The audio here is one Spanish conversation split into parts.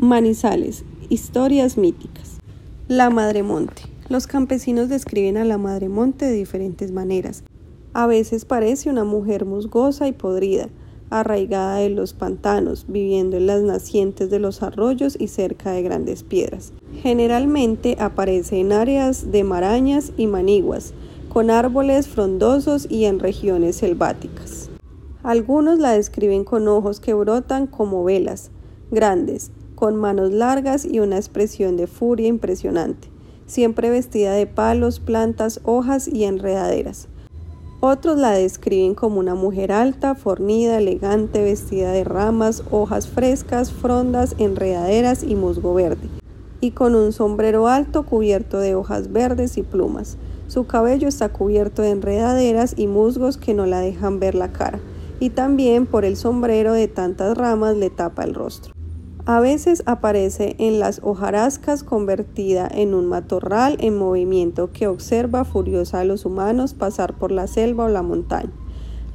Manizales, historias míticas. La Madre Monte. Los campesinos describen a la Madre Monte de diferentes maneras. A veces parece una mujer musgosa y podrida, arraigada en los pantanos, viviendo en las nacientes de los arroyos y cerca de grandes piedras. Generalmente aparece en áreas de marañas y maniguas, con árboles frondosos y en regiones selváticas. Algunos la describen con ojos que brotan como velas, grandes, con manos largas y una expresión de furia impresionante, siempre vestida de palos, plantas, hojas y enredaderas. Otros la describen como una mujer alta, fornida, elegante, vestida de ramas, hojas frescas, frondas, enredaderas y musgo verde, y con un sombrero alto cubierto de hojas verdes y plumas. Su cabello está cubierto de enredaderas y musgos que no la dejan ver la cara, y también por el sombrero de tantas ramas le tapa el rostro. A veces aparece en las hojarascas convertida en un matorral en movimiento que observa furiosa a los humanos pasar por la selva o la montaña.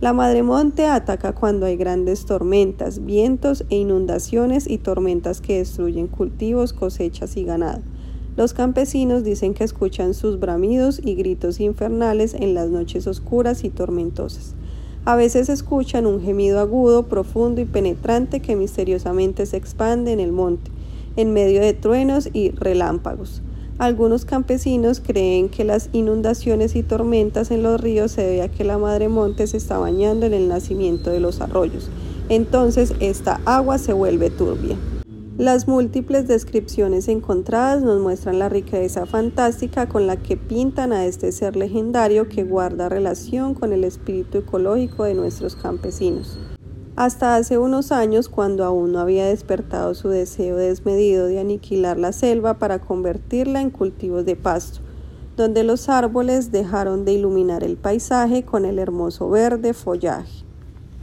La madre monte ataca cuando hay grandes tormentas, vientos e inundaciones y tormentas que destruyen cultivos, cosechas y ganado. Los campesinos dicen que escuchan sus bramidos y gritos infernales en las noches oscuras y tormentosas. A veces escuchan un gemido agudo, profundo y penetrante que misteriosamente se expande en el monte, en medio de truenos y relámpagos. Algunos campesinos creen que las inundaciones y tormentas en los ríos se debe a que la madre monte se está bañando en el nacimiento de los arroyos. Entonces esta agua se vuelve turbia. Las múltiples descripciones encontradas nos muestran la riqueza fantástica con la que pintan a este ser legendario que guarda relación con el espíritu ecológico de nuestros campesinos. Hasta hace unos años, cuando aún no había despertado su deseo desmedido de aniquilar la selva para convertirla en cultivos de pasto, donde los árboles dejaron de iluminar el paisaje con el hermoso verde follaje.